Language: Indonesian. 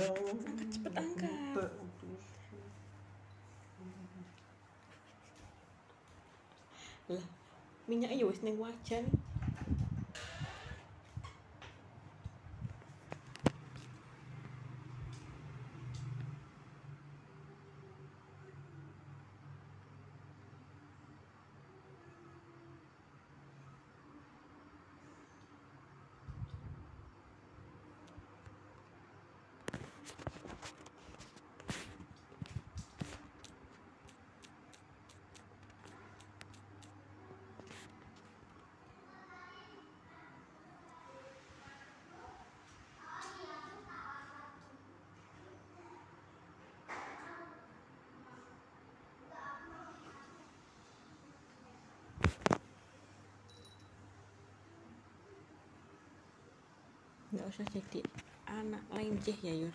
angkat cepet angkat. Lah minyak ya wis ning wajan nggak usah jadi anak lain ya Yur